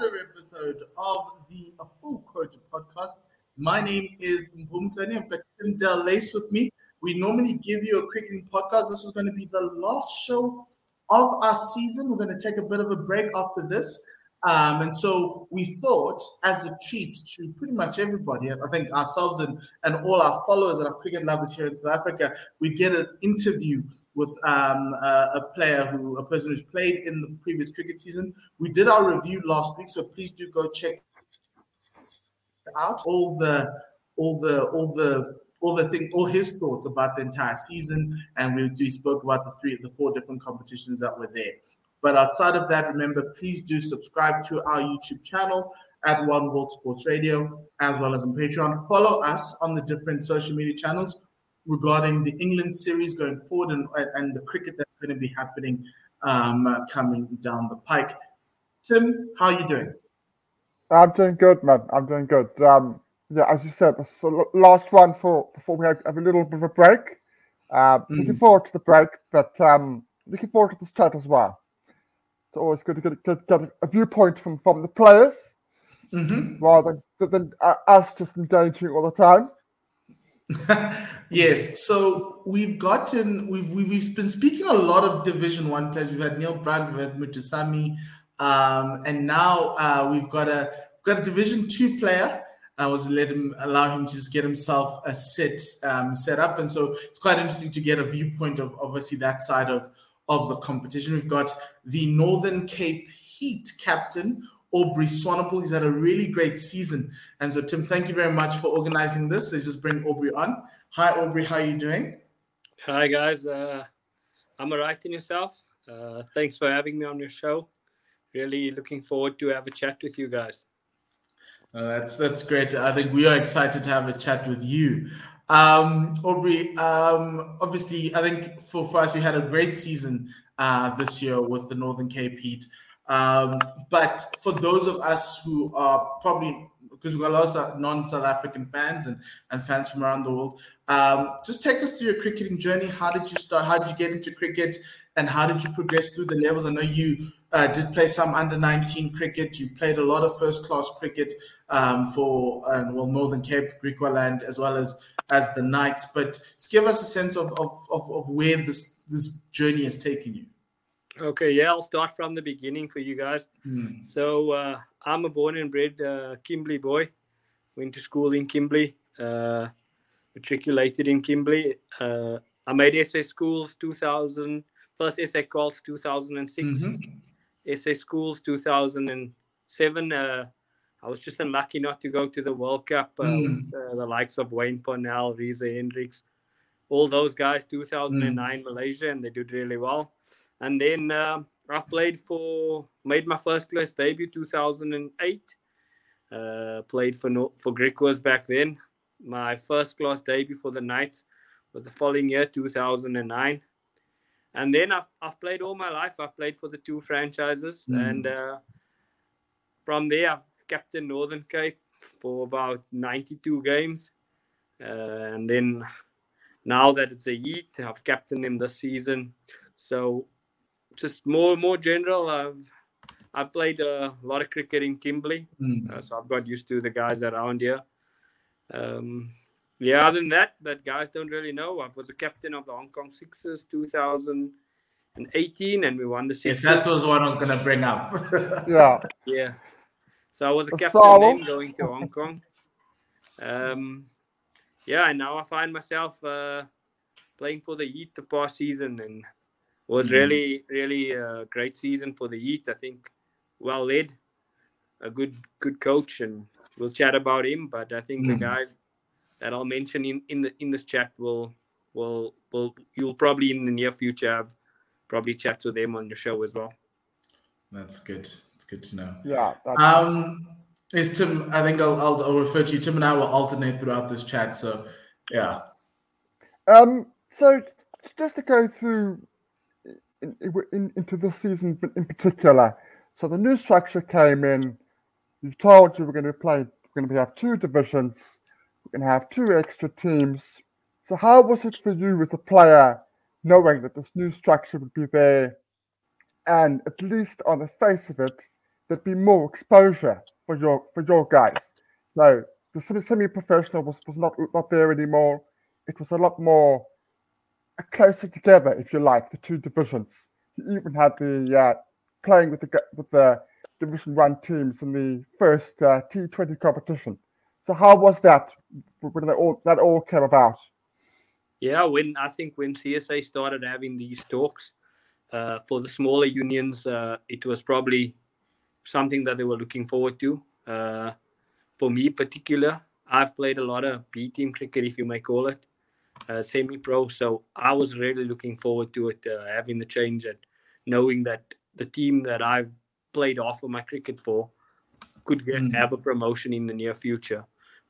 another episode of the Full Quota podcast. My name is Mbumtani. I've got Tim Del Lace with me. We normally give you a cricketing podcast. This is going to be the last show of our season. We're going to take a bit of a break after this. Um, and so we thought, as a treat to pretty much everybody, I think ourselves and, and all our followers and our cricket lovers here in South Africa, we get an interview with um, a, a, player who, a person who's played in the previous cricket season. We did our review last week, so please do go check out all the, all the, all the, all the thing, all his thoughts about the entire season, and we, we spoke about the three, the four different competitions that were there. But outside of that, remember, please do subscribe to our YouTube channel at One World Sports Radio, as well as on Patreon. Follow us on the different social media channels regarding the England series going forward and, and the cricket that's going to be happening um, uh, coming down the pike. Tim, how are you doing? I'm doing good, man. I'm doing good. Um, yeah, as you said, this is the last one for before we have, have a little bit of a break. Uh, mm. Looking forward to the break, but um, looking forward to this chat as well. It's always good to get, get, get a viewpoint from, from the players mm-hmm. rather than, than uh, us just engaging all the time. yes, so we've gotten we've we've been speaking a lot of Division One players. We've had Neil Brand, we've had Muthusamy, um, and now uh, we've got a we've got a Division Two player. I was let him allow him to just get himself a set um, set up, and so it's quite interesting to get a viewpoint of obviously that side of of the competition. We've got the Northern Cape Heat captain Aubrey Swanepoel. He's had a really great season. And so, Tim, thank you very much for organizing this. Let's just bring Aubrey on. Hi, Aubrey. How are you doing? Hi, guys. Uh, I'm all right in yourself. Uh, thanks for having me on your show. Really looking forward to have a chat with you guys. Uh, that's that's great. I think we are excited to have a chat with you. Um, Aubrey, um, obviously, I think for, for us, you had a great season uh, this year with the Northern Cape Heat. Um, but for those of us who are probably because we've got a lot of non-South African fans and, and fans from around the world. Um, just take us through your cricketing journey. How did you start? How did you get into cricket? And how did you progress through the levels? I know you uh, did play some under 19 cricket. You played a lot of first class cricket um, for well Northern Cape, Griqualand, as well as as the Knights. But just give us a sense of of, of, of where this this journey has taken you. Okay, yeah, I'll start from the beginning for you guys. Mm. So uh, I'm a born and bred uh, Kimberley boy. Went to school in Kimberley, uh, matriculated in Kimberley. Uh, I made SA schools 2000, first SA calls 2006, mm-hmm. SA schools 2007. Uh, I was just unlucky not to go to the World Cup. Mm. the likes of Wayne Parnell, Reza Hendricks, all those guys, 2009 mm. Malaysia, and they did really well. And then uh, I've played for, made my first class debut 2008. Uh, played for for Griquas back then. My first class debut for the Knights was the following year, 2009. And then I've, I've played all my life. I've played for the two franchises. Mm. And uh, from there, I've captained Northern Cape for about 92 games. Uh, and then now that it's a Heat, I've captained them this season. So just more more general. I've I played a lot of cricket in Kimberley, mm. uh, so I've got used to the guys around here. Um, yeah, other than that, that guys don't really know. I was a captain of the Hong Kong Sixers 2018, and we won the Sixers. Yes, that was what I was going to bring up. yeah. Yeah. So I was a captain then going to Hong Kong. Um, yeah, and now I find myself uh, playing for the Heat the past season, and was mm-hmm. really really a great season for the Heat. I think well led, a good good coach, and we'll chat about him. But I think mm. the mm-hmm. guys that I'll mention in in the in this chat will will will you'll probably in the near future have probably chat to them on your show as well. That's good. It's good to know. Yeah. Um, is Tim? I think I'll, I'll, I'll refer to you. Tim and I will alternate throughout this chat. So, yeah. Um. So just to go through in, in, into this season in particular. So the new structure came in. You told you we're going to play. We're going to have two divisions. We're going to have two extra teams. So how was it for you as a player, knowing that this new structure would be there, and at least on the face of it, there'd be more exposure for your for your guys. So the semi-professional was, was not not there anymore. It was a lot more closer together, if you like, the two divisions. You even had the uh, playing with the with the Division One teams in the first uh, T20 competition. So how was that when that all that all came about? Yeah, when I think when CSA started having these talks uh, for the smaller unions, uh, it was probably something that they were looking forward to. Uh, for me, particular, I've played a lot of B team cricket, if you may call it, uh, semi-pro. So I was really looking forward to it, uh, having the change and knowing that the team that I've played off of my cricket for could get, mm. have a promotion in the near future.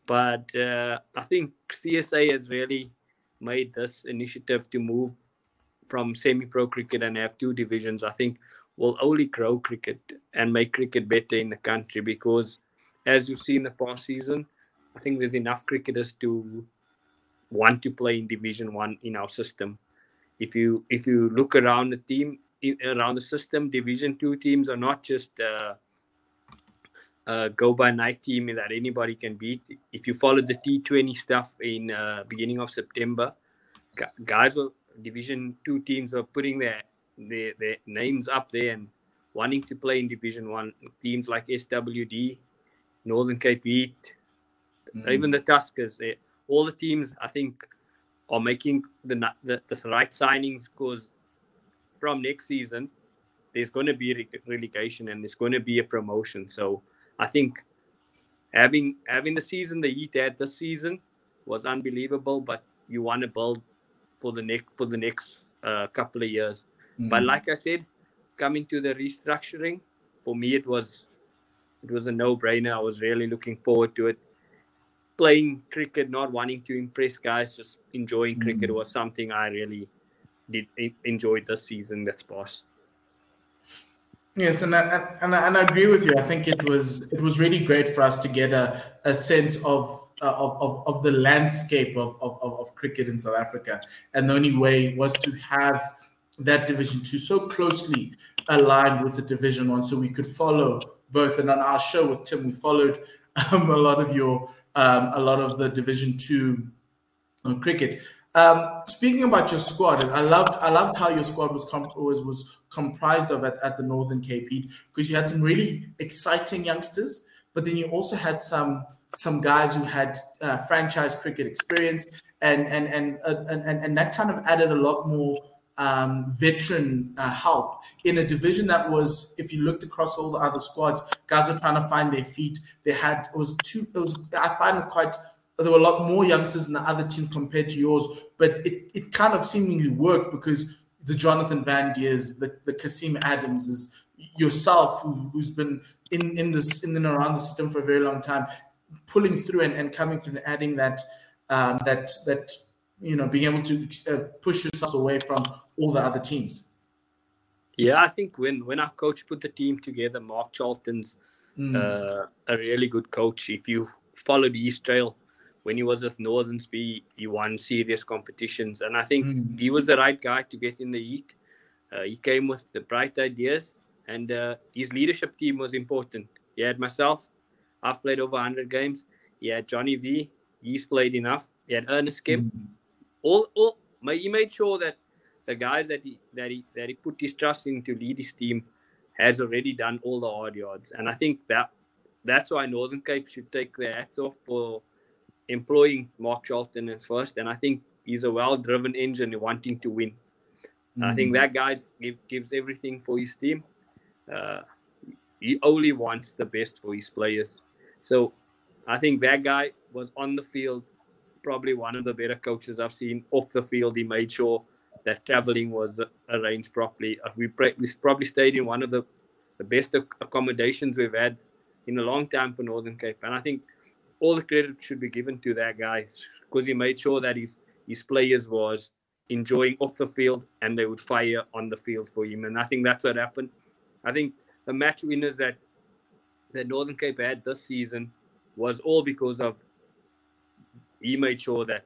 But uh, I think CSA has really made this initiative to move from semi-pro cricket and have two divisions, I think will only grow cricket and make cricket better in the country because as you've seen the past season, I think there's enough cricketers to want to play in Division One in our system. If you if you look around the team around the system, Division Two teams are not just uh, uh, go by night team that anybody can beat. If you follow the T20 stuff in uh, beginning of September, guys or Division Two teams are putting their, their their names up there and wanting to play in Division One. Teams like SWD, Northern Cape Heat, mm-hmm. even the Tuskers, eh, all the teams I think are making the, the the right signings because from next season there's going to be relegation and there's going to be a promotion. So I think having having the season the Heat had this season was unbelievable, but you want to build for the next for the next uh, couple of years. Mm-hmm. But like I said, coming to the restructuring, for me it was it was a no-brainer. I was really looking forward to it. Playing cricket, not wanting to impress guys, just enjoying mm-hmm. cricket was something I really did enjoy this season that's passed. Yes, and I, and I, and I agree with you. I think it was it was really great for us to get a, a sense of, uh, of, of of the landscape of, of of cricket in South Africa, and the only way was to have that Division Two so closely aligned with the Division One, so we could follow both. And on our show with Tim, we followed um, a lot of your um, a lot of the Division Two uh, cricket. Um, speaking about your squad, I loved I loved how your squad was com- was was comprised of at, at the Northern Cape Heat because you had some really exciting youngsters, but then you also had some some guys who had uh, franchise cricket experience, and and and, uh, and and and that kind of added a lot more um, veteran uh, help in a division that was, if you looked across all the other squads, guys were trying to find their feet. They had it was two. It was I find it quite there were a lot more youngsters in the other team compared to yours, but it, it kind of seemingly worked because the Jonathan Vandiars, the, the Kasim Adams is yourself who, has been in, in this in and around the system for a very long time, pulling through and, and coming through and adding that um, that that you know being able to uh, push yourself away from all the other teams. Yeah, I think when when our coach put the team together, Mark Charlton's mm. uh, a really good coach. If you followed East Trail, when he was with Northern Speed, he won serious competitions, and I think mm. he was the right guy to get in the heat. Uh, he came with the bright ideas, and uh, his leadership team was important. He had myself, I've played over 100 games. He had Johnny V, he's played enough. He had Ernest Kemp. Mm. All, all, he made sure that the guys that he that he that he put his trust in to lead his team has already done all the hard yards, and I think that that's why Northern Cape should take their hats off for employing Mark Charlton as first, and I think he's a well-driven engine wanting to win. Mm-hmm. I think mm-hmm. that guy give, gives everything for his team. Uh, he only wants the best for his players. So I think that guy was on the field, probably one of the better coaches I've seen. Off the field, he made sure that traveling was arranged properly. Uh, we, we probably stayed in one of the, the best accommodations we've had in a long time for Northern Cape. And I think all the credit should be given to that guy because he made sure that his his players was enjoying off the field and they would fire on the field for him. And I think that's what happened. I think the match winners that that Northern Cape had this season was all because of he made sure that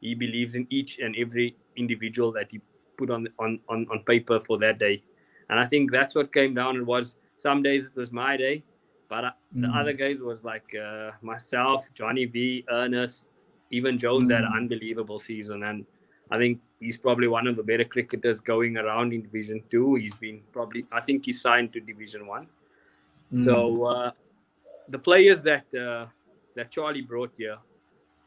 he believes in each and every individual that he put on on on, on paper for that day. And I think that's what came down. It was some days it was my day, but uh, the mm. other guys was like uh, myself, Johnny V, Ernest, even Jones mm. had an mm. unbelievable season. And I think he's probably one of the better cricketers going around in Division Two. He's been probably, I think he signed to Division One. Mm. So uh, the players that uh, that Charlie brought here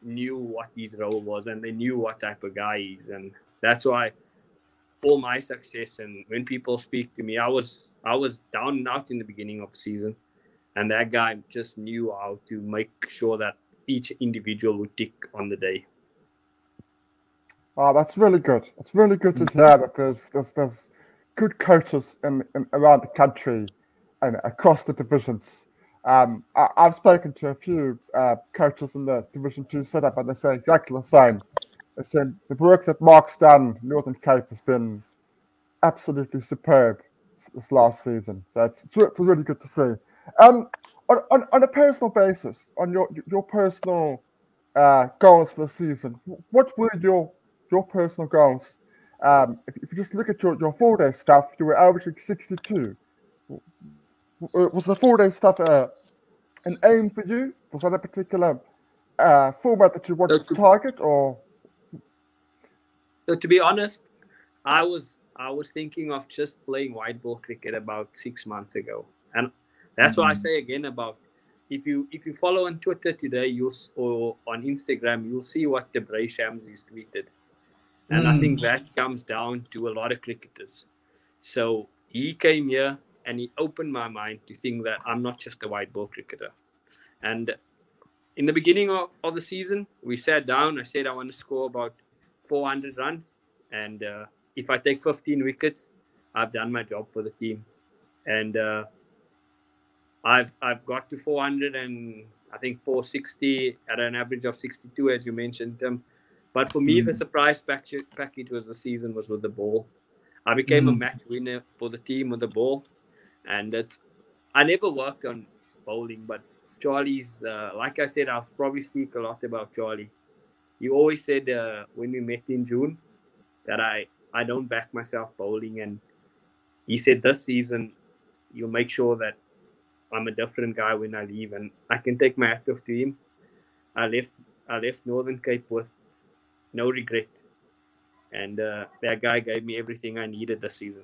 knew what his role was, and they knew what type of guy he is, and that's why all my success and when people speak to me, I was I was down and out in the beginning of the season, and that guy just knew how to make sure that each individual would tick on the day. Oh, that's really good. It's really good to hear because there's there's good coaches in, in around the country and across the divisions. Um, I, have spoken to a few uh, coaches in the Division Two setup, and they say exactly the same. They said the work that Mark's done, Northern Cape, has been absolutely superb this last season. So it's, it's really good to see. Um, on, on, on a personal basis, on your your personal uh, goals for the season, what were your your personal goals. Um, if, if, you just look at your, your four day stuff, you were averaging 62. Was the four day stuff uh, an aim for you? Was that a particular uh, format that you wanted so to, to target, or? So to be honest, I was I was thinking of just playing white ball cricket about six months ago, and that's mm-hmm. why I say again about if you if you follow on Twitter today, you or on Instagram, you'll see what Tabraiz Shamsi's tweeted. And mm. I think mm. that comes down to a lot of cricketers. So he came here and he opened my mind to think that I'm not just a white ball cricketer. And in the beginning of, of the season, we sat down. I said I want to score about 400 runs. And uh, if I take 15 wickets, I've done my job for the team. And uh, I've I've got to 400 and I think 460 at an average of 62, as you mentioned. Um, but for me, mm. the surprise package, package was the season was with the ball. I became mm. a match winner for the team with the ball, and it's. I never worked on bowling, but Charlie's. Uh, like I said, I'll probably speak a lot about Charlie. You always said uh, when we met in June that I I don't back myself bowling, and he said this season you'll make sure that I'm a different guy when I leave, and I can take my hat off to him. I left I left Northern Cape with no regret. And uh, that guy gave me everything I needed this season.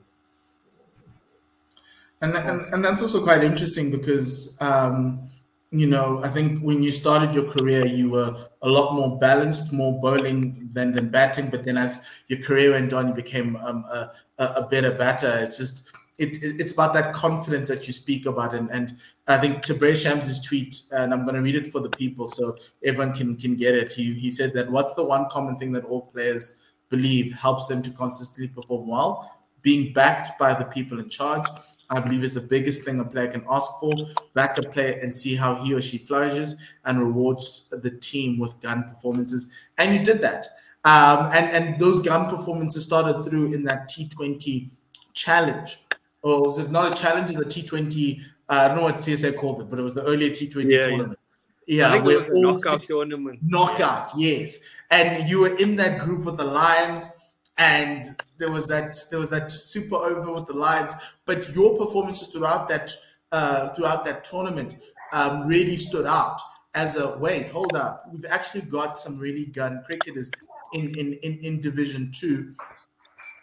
And, and, and that's also quite interesting because, um, you know, I think when you started your career, you were a lot more balanced, more bowling than, than batting. But then as your career went on, you became um, a, a better batter. It's just it, it's about that confidence that you speak about. And, and I think Tabraiz Shamsi's tweet, and I'm going to read it for the people so everyone can, can get it. He, he said that what's the one common thing that all players believe helps them to consistently perform well? Being backed by the people in charge. I believe is the biggest thing a player can ask for. Back a player and see how he or she flourishes and rewards the team with gun performances. And you did that. Um, and, and those gun performances started through in that T20 challenge or was it not a challenge? in the T20. Uh, I don't know what CSA called it, but it was the earlier T20 yeah, tournament. Yeah, yeah where all knockout six, tournament. Knockout, yeah. yes. And you were in that group with the Lions, and there was that there was that super over with the Lions. But your performances throughout that uh, throughout that tournament um, really stood out as a wait, hold up. We've actually got some really gun cricketers in in in, in Division Two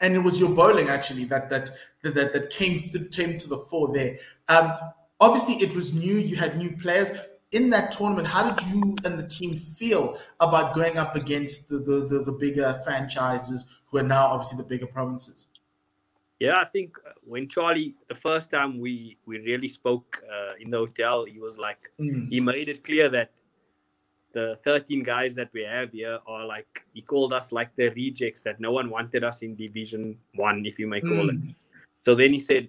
and it was your bowling actually that that that that, came th- came to the fore there. Um, obviously, it was new. You had new players in that tournament. How did you and the team feel about going up against the the, the, the bigger franchises who are now obviously the bigger provinces? Yeah, I think uh, when Charlie, the first time we we really spoke uh, in the hotel, he was like, mm. he made it clear that the 13 guys that we have here are like he called us like the rejects that no one wanted us in division one if you may call mm. it so then he said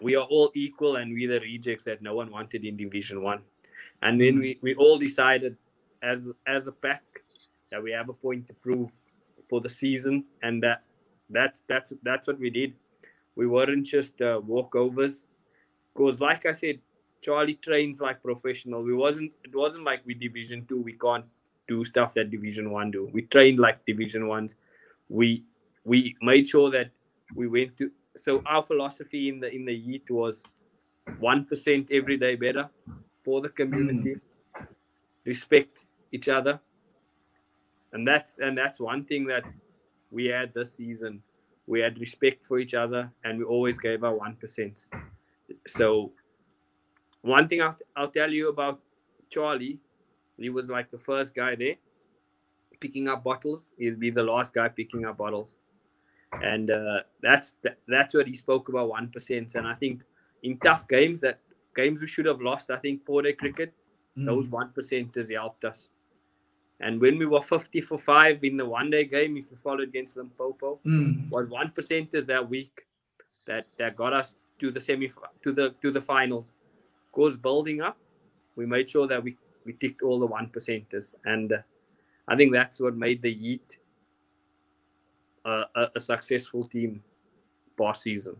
we are all equal and we're the rejects that no one wanted in division one and then we, we all decided as as a pack that we have a point to prove for the season and that that's that's that's what we did we weren't just uh, walkovers because like i said Charlie trains like professional. We wasn't it wasn't like we division two, we can't do stuff that division one do. We trained like division ones. We we made sure that we went to so our philosophy in the in the heat was one percent every day better for the community, mm. respect each other, and that's and that's one thing that we had this season. We had respect for each other, and we always gave our one percent. So, one thing I'll, I'll tell you about Charlie, he was like the first guy there picking up bottles. He'll be the last guy picking up bottles, and uh, that's that's what he spoke about one percent. And I think in tough games that games we should have lost, I think four day cricket, mm. those one percenters helped us. And when we were 50 for five in the one day game, if you followed against Limpopo, mm. was one percenters that week that that got us to the semi to the to the finals. Goes building up, we made sure that we we ticked all the one percenters, and uh, I think that's what made the Heat uh, a, a, successful team past season.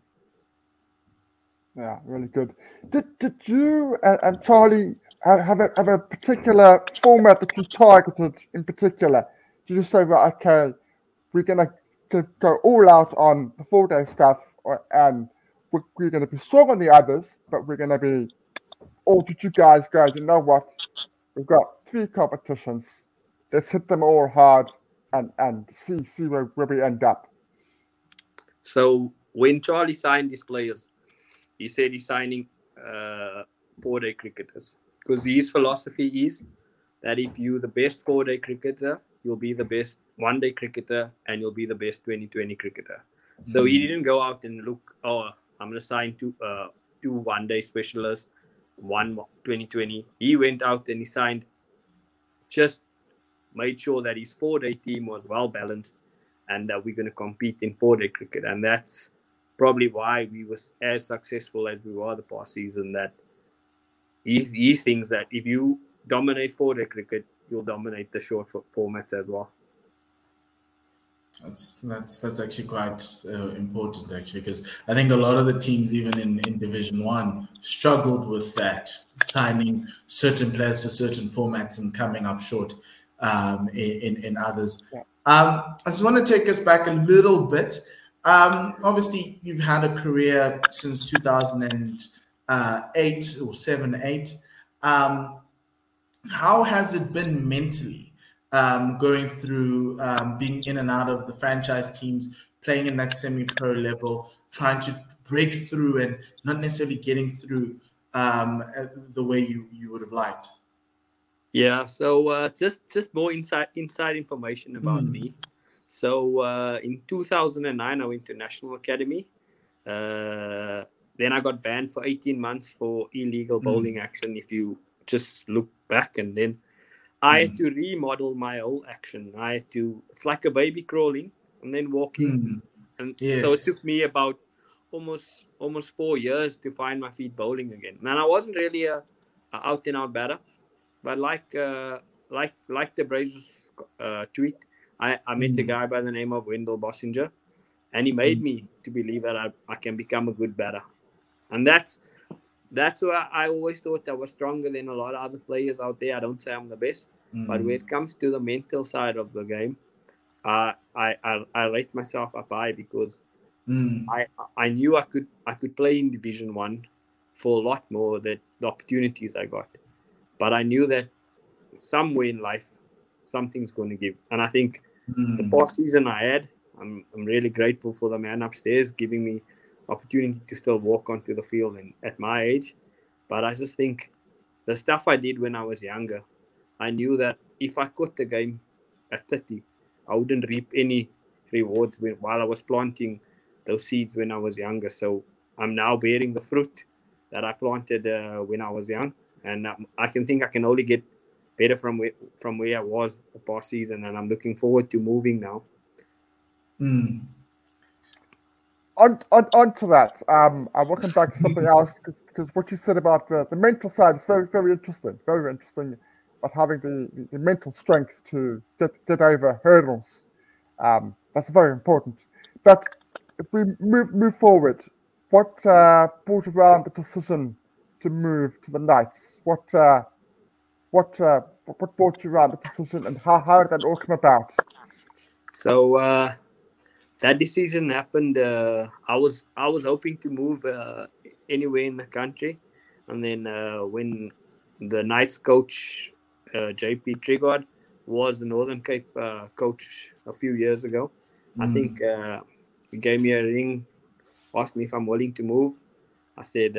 Yeah, really good. Did did you and, and Charlie have a have a particular format that you targeted in particular? Did you say, well, okay, we're gonna go all out on the four day stuff, or, and we're, we're to be strong on the others, but we're to be, or did you guys go, you know what? We've got three competitions. Let's hit them all hard and, and see see where, where we end up. So when Charlie signed his players, he said he's signing uh, four day cricketers because his philosophy is that if you're the best four day cricketer, you'll be the best one day cricketer and you'll be the best 2020 cricketer. So mm. he didn't go out and look, oh, I'm going to sign two, uh, two one day specialists, one 2020. He went out and he signed, just made sure that his four day team was well balanced and that we're going to compete in four day cricket. And that's probably why we was as successful as we were the past season. That he, he thinks that if you dominate four day cricket, you'll dominate the short formats as well. That's that's that's actually quite uh, important actually because I think a lot of the teams even in, in Division One struggled with that signing certain players for certain formats and coming up short um, in in others. Yeah. Um, I just want to take us back a little bit. Um, obviously, you've had a career since 2008 or seven eight. Um, how has it been mentally? um, going through um, being in and out of the franchise teams, playing in that semi-pro level, trying to break through and not necessarily getting through um, the way you, you would have liked. Yeah, so uh, just just more inside inside information about mm. me. So uh, in 2009, I went to National Academy. Uh, then I got banned for 18 months for illegal hmm. bowling mm. action. If you just look back, and then I had mm. to remodel my whole action. I had to, it's like a baby crawling and then walking. Mm. And yes. so it took me about almost almost four years to find my feet bowling again. And I wasn't really a, a out and out batter, but like uh, like like the Brazos uh, tweet, I, I met mm. a guy by the name of Wendell Bossenger, and he made mm. me to believe that I, I can become a good batter, and that's that's why I always thought I was stronger than a lot of other players out there. I don't say I'm the best, mm. but when it comes to the mental side of the game, uh, I, I I rate myself up high because mm. I I knew I could I could play in Division One for a lot more than the opportunities I got, but I knew that somewhere in life something's going to give, and I think mm. the past season I had, I'm I'm really grateful for the man upstairs giving me opportunity to still walk onto the field and at my age. But I just think the stuff I did when I was younger, I knew that if I caught the game at 30, I wouldn't reap any rewards when, while I was planting those seeds when I was younger. So I'm now bearing the fruit that I planted uh, when I was young, and um, I can think I can only get better from where, from where I was the past season, and I'm looking forward to moving now. Mm on, on, on to that, um, I'm looking back to something else because what you said about the, the mental side is very, very interesting. Very interesting about having the, the, the mental strength to get, get over hurdles. Um, that's very important. But if we move move forward, what uh, brought around the decision to move to the Knights? What uh, what uh, what brought you around the decision, and how, how did that all come about? So uh, that decision happened. Uh, I was I was hoping to move uh, anywhere in the country, and then uh, when the Knights coach uh, JP Triegaardt was the Northern Cape uh, coach a few years ago, mm. I think uh, he gave me a ring, asked me if I'm willing to move. I said,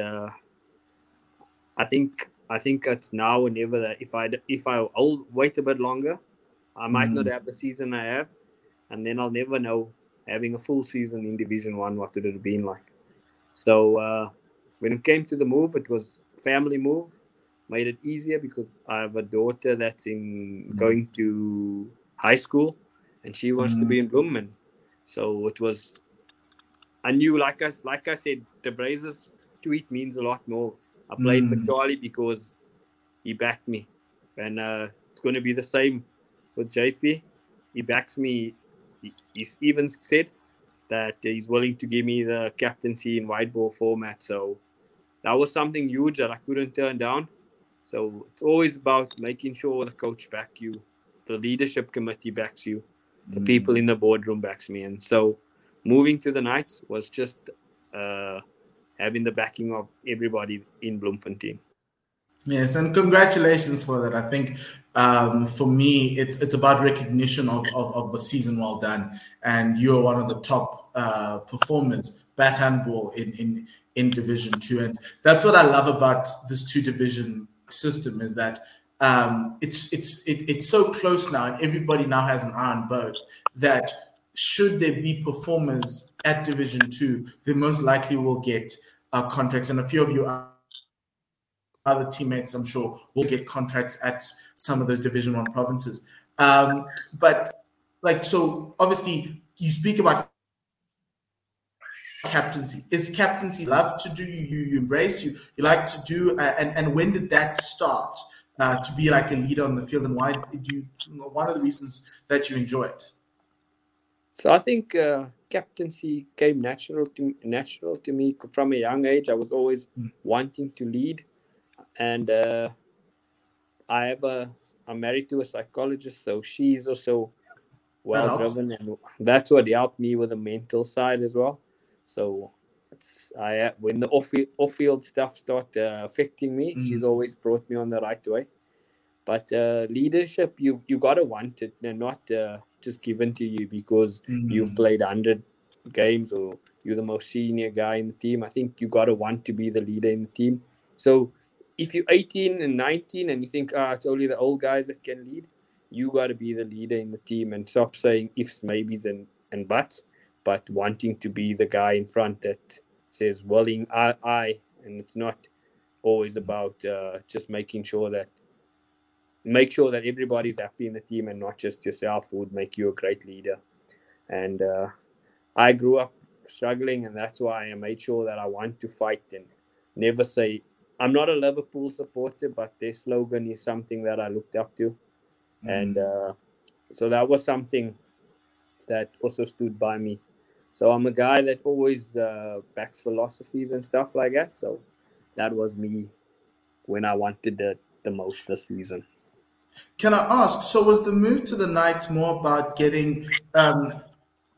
I think I think it's now or never that if I if I will wait a bit longer, I might mm. not have the season I have, and then I'll never know having a full season in Division One what it would it have been like. So uh, when it came to the move, it was family move, made it easier because I have a daughter that's in mm. going to high school, and she wants mm. to be in Bloemman. So it was. I knew, like I like I said, the Brazers tweet means a lot more I played mm. for Charlie because he backed me, and uh, it's going to be the same with JP. He backs me. He, he's even said that he's willing to give me the captaincy in white ball format. So that was something huge that I couldn't turn down. So it's always about making sure the coach backs you, the leadership committee backs you, the mm. people in the boardroom backs me, and so moving to the Knights was just. Uh, having the backing of everybody in Bloemfontein. Yes, and congratulations for that. I think um, for me, it's it's about recognition of, of, of the season well done, and you're one of the top uh, performers bat and ball in, in in Division Two, and that's what I love about this two division system is that um, it's it's it, it's so close now, and everybody now has an eye on both. That should there be performers at Division Two, they most likely will get uh, contracts, and a few of you are other teammates, I'm sure, will get contracts at some of those Division One provinces. Um, but like, so obviously, you speak about captaincy. Is captaincy love to do? You you embrace you you like to do, uh, and and when did that start? Uh, to be like a leader on the field, and why do you? One of the reasons that you enjoy it. So I think uh, captaincy came natural to natural to me from a young age. I was always mm. wanting to lead, and uh, I have a I'm married to a psychologist, so she's also well driven, and that's what helped me with the mental side as well. So it's I when the off off field stuff started uh, affecting me, mm. she's always brought me on the right way. But uh, leadership, you you gotta want it, and not uh, just given to you because mm-hmm. you've played 100 games or you're the most senior guy in the team. I think you got to want to be the leader in the team. So if you're 18 and 19 and you think, ah, oh, it's only the old guys that can lead, you got to be the leader in the team and stop saying ifs, maybes, and, and buts, but wanting to be the guy in front that says, willing, I, I, and it's not always about uh, just making sure that make sure that everybody's happy in the team and not just yourself would make you a great leader. And uh, I grew up struggling, and that's why I made sure that I want to fight and never say, I'm not a Liverpool supporter, but their slogan is something that I looked up to. Mm. And uh, so that was something that also stood by me. So I'm a guy that always uh, backs philosophies and stuff like that. So that was me when I wanted it the most this season. Can I ask? So was the move to the Knights more about getting? Um,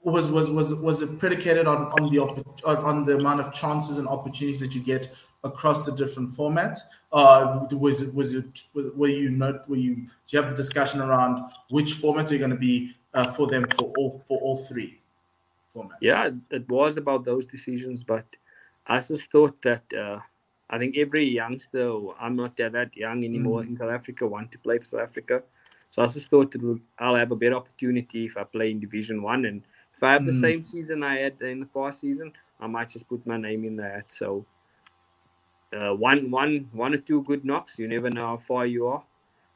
was was was was it predicated on on the on the amount of chances and opportunities that you get across the different formats? Uh, was it was it was, were you not were you do you have the discussion around which formats are going to be uh, for them for all for all three formats? Yeah, it was about those decisions, but I just thought that. Uh, I think every youngster, I'm not that young anymore mm. in South Africa, want to play for South Africa. So I just thought I'll have a better opportunity if I play in Division One, and if I have mm. the same season I had in the past season, I might just put my name in there. So uh, one, one, one or two good knocks, you never know how far you are.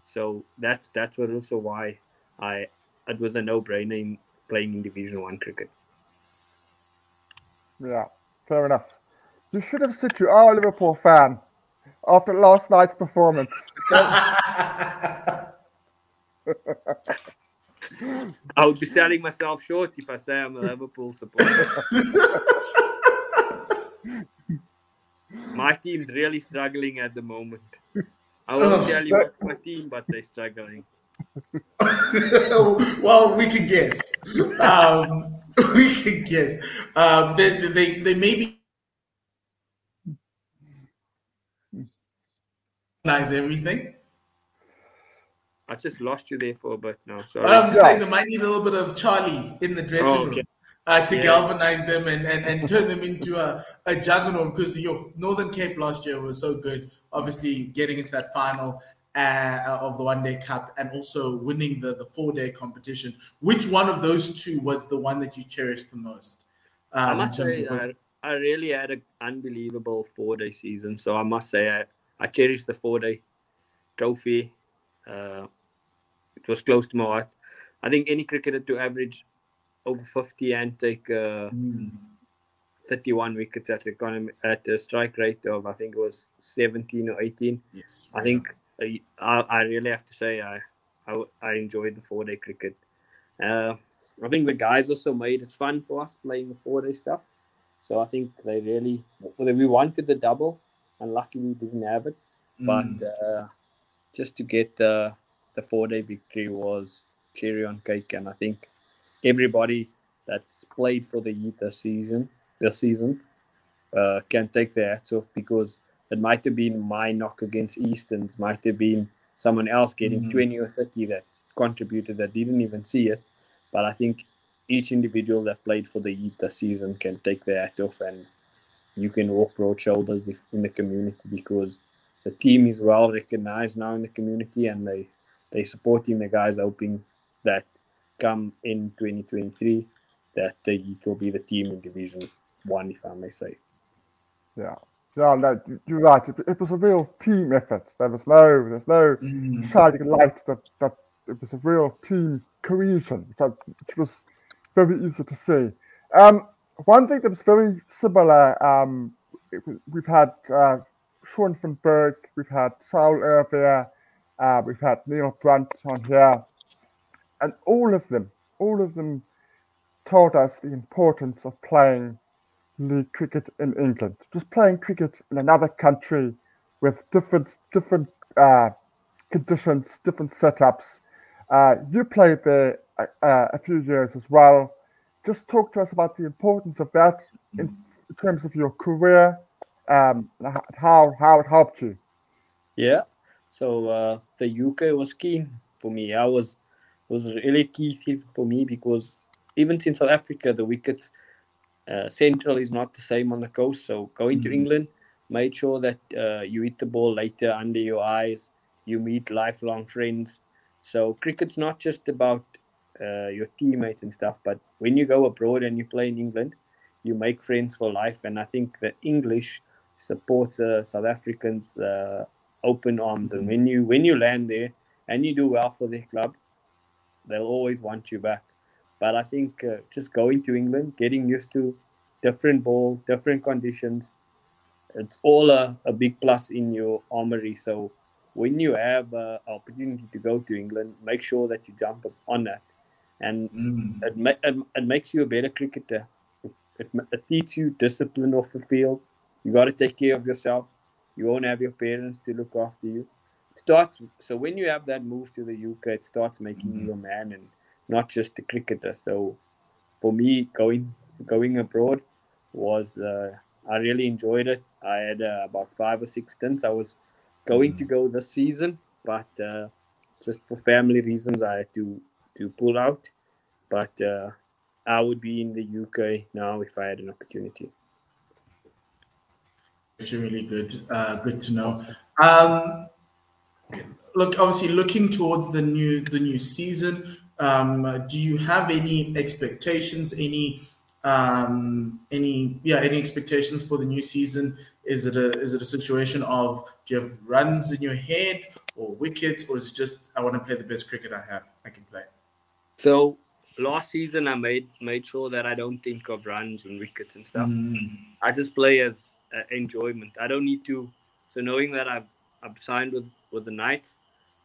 So that's that's what also why I it was a no-brainer in playing in Division One cricket. Yeah, fair enough. You should have said you are a Liverpool fan after last night's performance. I would be selling myself short if I say I'm a Liverpool supporter. my team's really struggling at the moment. I won't tell you what's my team, but they're struggling. well, we can guess. Um, we can guess. Um, they, they, they may be everything. I just lost you there for a bit now. Sorry. I'm just yeah. saying they might need a little bit of Charlie in the dressing oh, okay. room uh, to yeah. galvanize them and, and, and turn them into a, a juggernaut because your Northern Cape last year was so good. Obviously, getting into that final uh, of the one day cup and also winning the, the four day competition. Which one of those two was the one that you cherished the most? Um, I must say, I, I, really had an unbelievable four day season. So I must say, I, I cherish the four day trophy. Uh, it was close to my heart. I think any cricketer to average over 50 and take uh, mm. 31 wickets at economy at a strike rate of I think it was 17 or 18. Yes, I think uh, I, I really have to say I I, I enjoyed the four day cricket. Uh, I think the guys also made it fun for us playing the four day stuff. So I think they really we wanted the double, and lucky we didn't have it. Mm. But uh, just to get the the four day victory was cherry on cake, and I think everybody that's played for the youth this season this season uh, can take their hats off because it might have been my knock against Easterns, might have been someone else getting mm-hmm. 20 or 30 that contributed that didn't even see it. But I think each individual that played for the youth this season can take their hat off and you can walk broad shoulders if, in the community because the team is well recognized now in the community and they they supporting the guys hoping that come in 2023 that they will be the team in Division One, if I may say. Yeah. Yeah, no, you're right. It, it was a real team effort. There was no, there's no mm. shining light. That that it was a real team cohesion, that, which was very easy to see. Um, one thing that was very similar. Um, we've had uh, Shaun von Berg, we've had Sarel Erwee, uh, we've had Neil Brand on here and all of them, all of them told us the importance of playing league cricket in England. Just playing cricket in another country with different different uh, conditions, different setups. Uh, you played there uh, uh a few years as well. Just talk to us about the importance of that in, terms of your career, um, how how it helped you. Yeah, so uh, the UK was keen for me. I was was really key thing for me because even in South Africa, the wickets uh, central is not the same on the coast. So going mm-hmm. to England made sure that uh, you hit the ball later under your eyes. You meet lifelong friends. So cricket's not just about uh, your teammates and stuff, but when you go abroad and you play in England, you make friends for life. And I think that English supports uh, South Africans uh, open arms. Mm-hmm. And when you when you land there and you do well for their club, they'll always want you back. But I think uh, just going to England, getting used to different balls, different conditions, it's all a, a big plus in your armory. So when you have an uh, opportunity to go to England, make sure that you jump on that. And mm. it, ma- it, it, makes you a better cricketer. It, it, it teaches you discipline off the field. You got to take care of yourself. You won't have your parents to look after you It starts so when you have that move to the UK, it starts making mm-hmm. you a man and not just a cricketer. So for me, going going abroad was uh, I really enjoyed it. I had uh, about five or six stints. I was going mm-hmm. to go this season, but uh, just for family reasons, I had to to pull out. But uh, I would be in the UK now if I had an opportunity. Really good, uh, good to know. Um, look, obviously, looking towards the new the new season, um, do you have any expectations? Any um, any yeah any expectations for the new season? Is it a is it a situation of do you have runs in your head or wickets, or is it just I want to play the best cricket I have I can play? So last season I made made sure that I don't think of runs and wickets and stuff. Mm. I just play as uh, enjoyment. I don't need to. So knowing that I've I've signed with with the Knights.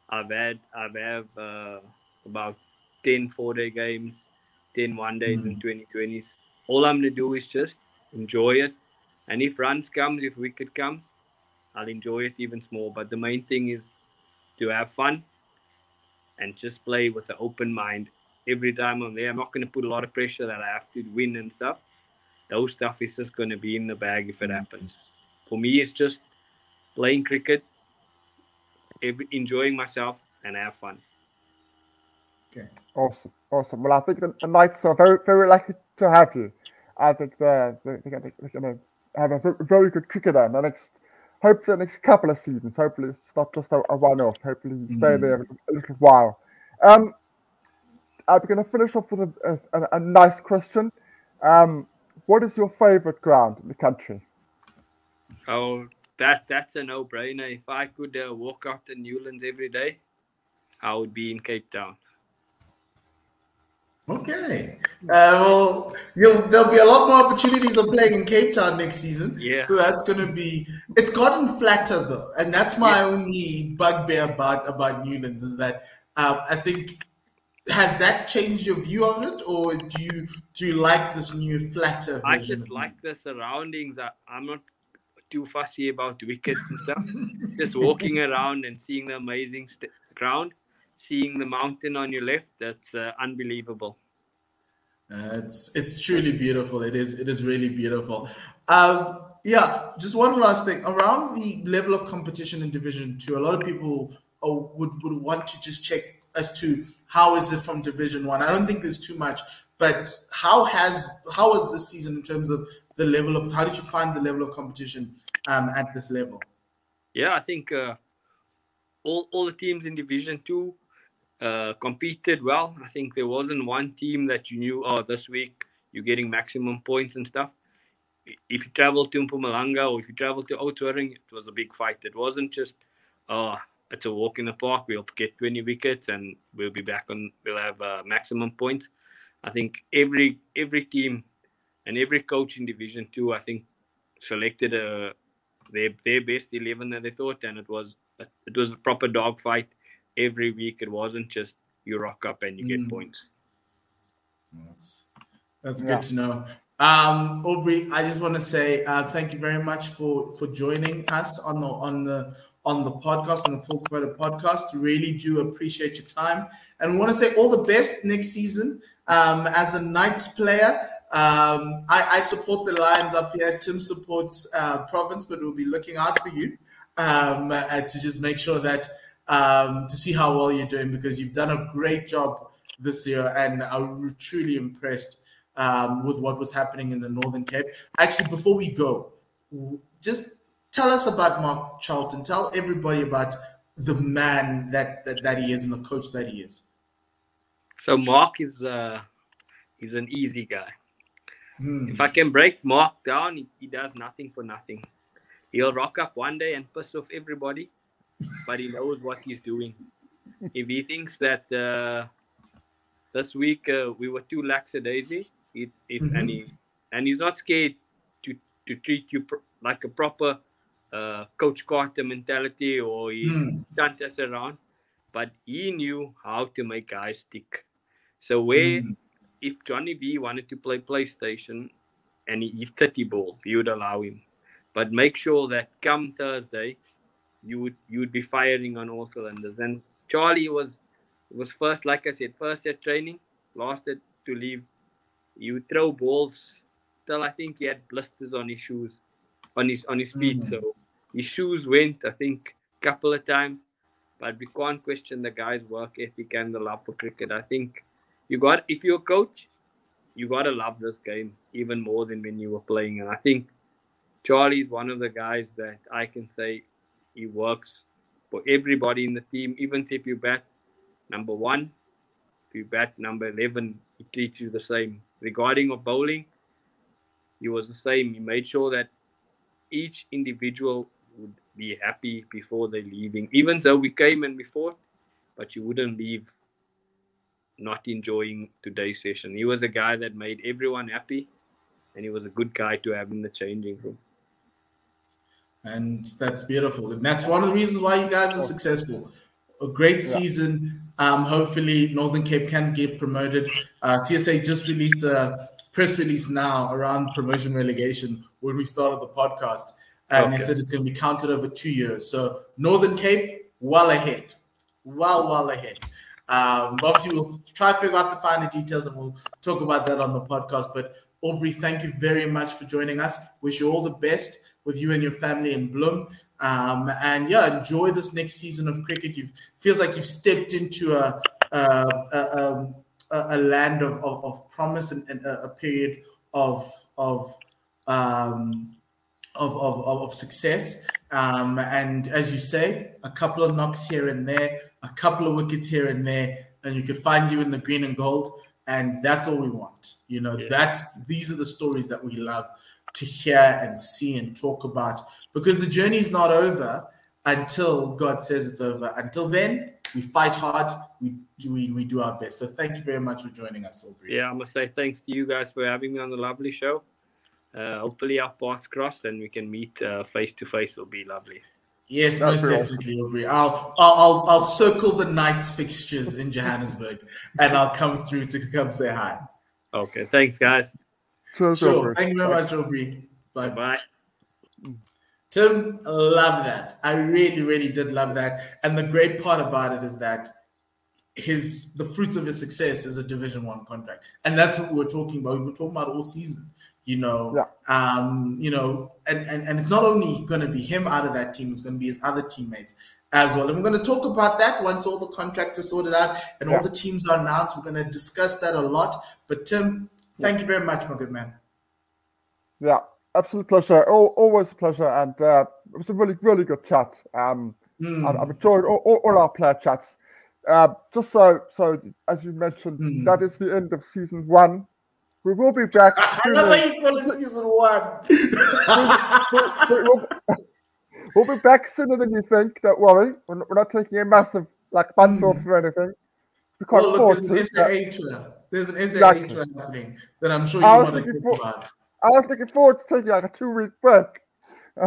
I've had I've have uh, about 10 four day games, 10 one days mm. and 2020s. All I'm gonna do is just enjoy it. And if runs comes, if wicket comes, I'll enjoy it even more. But the main thing is to have fun and just play with an open mind. Every time I'm there. I'm not going to put a lot of pressure that I have to win and stuff. Those stuff is just going to be in the bag if it happens. For me, it's just playing cricket, enjoying myself, and have fun. Okay. Awesome, awesome. Well, I think the, the Knights are very, very lucky to have you. I think they're, they're, they're going to have a very good cricketer in the next, hopefully, the next couple of seasons. Hopefully, it's not just a, a one off. Hopefully, you stay mm. there a little while. Um, I'm going to finish off with a, a, a nice question. Um, what is your favorite ground in the country? Oh, that that's a no-brainer. If I could uh, walk out to Newlands every day, I would be in Cape Town. Okay. Uh, well, there'll be a lot more opportunities of playing in Cape Town next season. Yeah. So that's going to be. It's gotten flatter though, and that's my yeah. only bugbear about about Newlands is that um, I think has that changed your view of it, or do you do you like this new flatter? I just like the surroundings. I, I'm not too fussy about wickets and stuff. just walking around and seeing the amazing st- ground seeing the mountain on your left that's uh, unbelievable uh, it's it's truly beautiful it is it is really beautiful um, yeah just one last thing around the level of competition in division two a lot of people oh, would would want to just check as to how is it from division one i don't think there's too much but how has how was this season in terms of the level of how did you find the level of competition um, at this level yeah i think uh, all all the teams in division two uh, competed well. I think there wasn't one team that you knew, oh, this week you're getting maximum points and stuff. If you travel to Mpumalanga or if you travel to Oudtshoorn, it was a big fight. It wasn't just, oh, it's a walk in the park. We'll get 20 wickets and we'll be back on. We'll have uh, maximum points. I think every every team and every coach in Division Two, I think, selected a their their best eleven that they thought, and it was it was a proper dogfight every week. It wasn't just you rock up and you get mm. points. That's that's yeah. good to know. Um, Aubrey, I just want to say uh, thank you very much for for joining us on the on the on the podcast on the Full Quota podcast. Really do appreciate your time, and we want to say all the best next season. Um, as a Knights player, um, I, I, support the Lions up here. Tim supports uh, Province, but we'll be looking out for you um, uh, to just make sure that um, to see how well you're doing because you've done a great job this year, and I'm truly impressed um, with what was happening in the Northern Cape. Actually, before we go, just tell us about Mark Charlton. Tell everybody about the man that, that, that he is and the coach that he is. So Mark is uh, he's an easy guy. Hmm. If I can break Mark down, he, he does nothing for nothing. He'll rock up one day and piss off everybody but he knows what he's doing. If he thinks that uh, this week uh, we were too lackadaisy, it, if mm-hmm. and he and he's not scared to to treat you pr- like a proper uh, Coach Carter mentality or he mm. turned us around, but he knew how to make guys stick. So where mm. if Johnny V wanted to play PlayStation and he hit 30 balls, you would allow him. But make sure that come Thursday, you would you would be firing on all cylinders. And Charlie was was first, like I said, first at training, last at to leave. You throw balls till I think he had blisters on his shoes, on his on his feet. Mm-hmm. So his shoes went, I think, a couple of times. But we can't question the guy's work ethic and the love for cricket. I think you got if you're a coach, you gotta love this game even more than when you were playing. And I think Charlie's one of the guys that I can say he works for everybody in the team. Even if you bat number one, if you bat number 11, he treats you the same. Regarding of bowling, he was the same. He made sure that each individual be happy before they leaving. Even though we came and we fought, but you wouldn't leave not enjoying today's session. He was a guy that made everyone happy, and he was a good guy to have in the changing room and that's beautiful. And that's one of the reasons why you guys are successful. A great season. Um, hopefully, Northern Cape can get promoted. Uh, CSA just released a press release now around promotion relegation when we started the podcast, and okay. they said it's going to be counted over two years. So Northern Cape, well ahead, well, well ahead. Um, obviously, we'll try to figure out the finer details and we'll talk about that on the podcast. But Aubrey, thank you very much for joining us. Wish you all the best with you and your family in Bloem. Um, and yeah, enjoy this next season of cricket. You feels like you've stepped into a a, a, a land of, of, of, promise and, and a, period of of um, of, of, of success. Um, and as you say, a couple of knocks here and there, a couple of wickets here and there, and you could find you in the green and gold. And that's all we want. You know, yeah. that's these are the stories that we love to hear and see and talk about because the journey is not over until God says it's over. Until then, we fight hard, we, we, we do our best. So thank you very much for joining us, Aubrey. Yeah, I must say thanks to you guys for having me on the lovely show. Uh, hopefully our paths cross and we can meet face to face. It'll be lovely. Yes, That's most definitely, awesome. Aubrey. I'll, I'll I'll I'll circle the Knights' fixtures in Johannesburg, and I'll come through to come say hi. Okay, thanks, guys. sure. Thank you very much, Aubrey. Bye bye. Tim, love that. I really, really did love that. And the great part about it is that his the fruits of his success is a Division One contract, and that's what we are talking about. We were talking about all season. You know, yeah. um, you know, and, and and it's not only going to be him out of that team; it's going to be his other teammates as well. And we're going to talk about that once all the contracts are sorted out and yeah. all the teams are announced. We're going to discuss that a lot. But Tim, thank yeah. you very much, my good man. Yeah, absolute pleasure. Oh, always a pleasure, and uh, it was a really, really good chat. Um, mm. I've, enjoyed all, all, all, our player chats. Uh, just so, so as you mentioned, mm. that is the end of season one. We will be back. I love how you call it season one. we'll, we'll, be back sooner than you think. Don't worry. We're not, we're not taking a massive like month mm. off or anything. Because well, look, there's an SA tour. There's an SA exactly. tour happening that I'm sure you want to talk about. I was looking forward to taking like a two week break.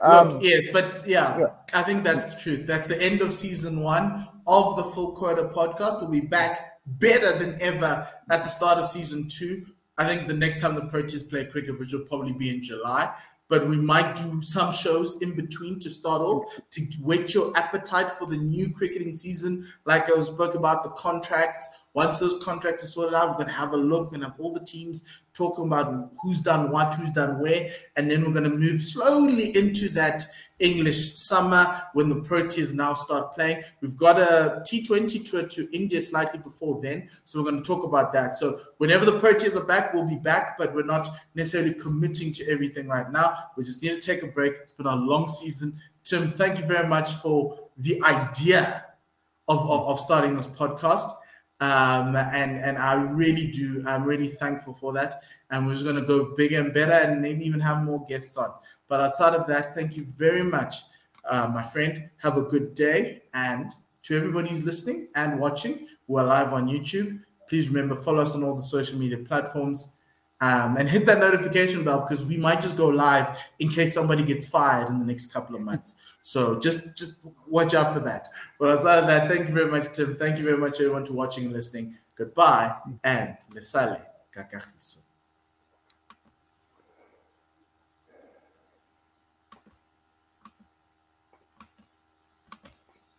um, Look, yes, but yeah, yeah, I think that's the truth. That's the end of season one of the Full Quota podcast. We'll be back better than ever at the start of season two. I think the next time the Proteas play cricket, which will probably be in July, but we might do some shows in between to start off to whet your appetite for the new cricketing season. Like I spoke about the contracts. Once those contracts are sorted out, we're going to have a look and have all the teams talking about who's done what, who's done where, and then we're going to move slowly into that English summer when the Proteas now start playing. We've got a T20 tour to India slightly before then, so we're going to talk about that. So whenever the Proteas are back, we'll be back, but we're not necessarily committing to everything right now. We just need to take a break. It's been a long season. Tim, thank you very much for the idea of, of, of starting this podcast. Um, and and I really do. I'm really thankful for that. And we're just going to go bigger and better, and maybe even have more guests on. But outside of that, thank you very much, uh, my friend. Have a good day, and to everybody who's listening and watching, we're live on YouTube. Please remember follow us on all the social media platforms. Um, and hit that notification bell because we might just go live in case somebody gets fired in the next couple of months. So just just watch out for that. But outside of that, thank you very much, Tim. Thank you very much, everyone, for watching and listening. Goodbye and lesale kakahiso.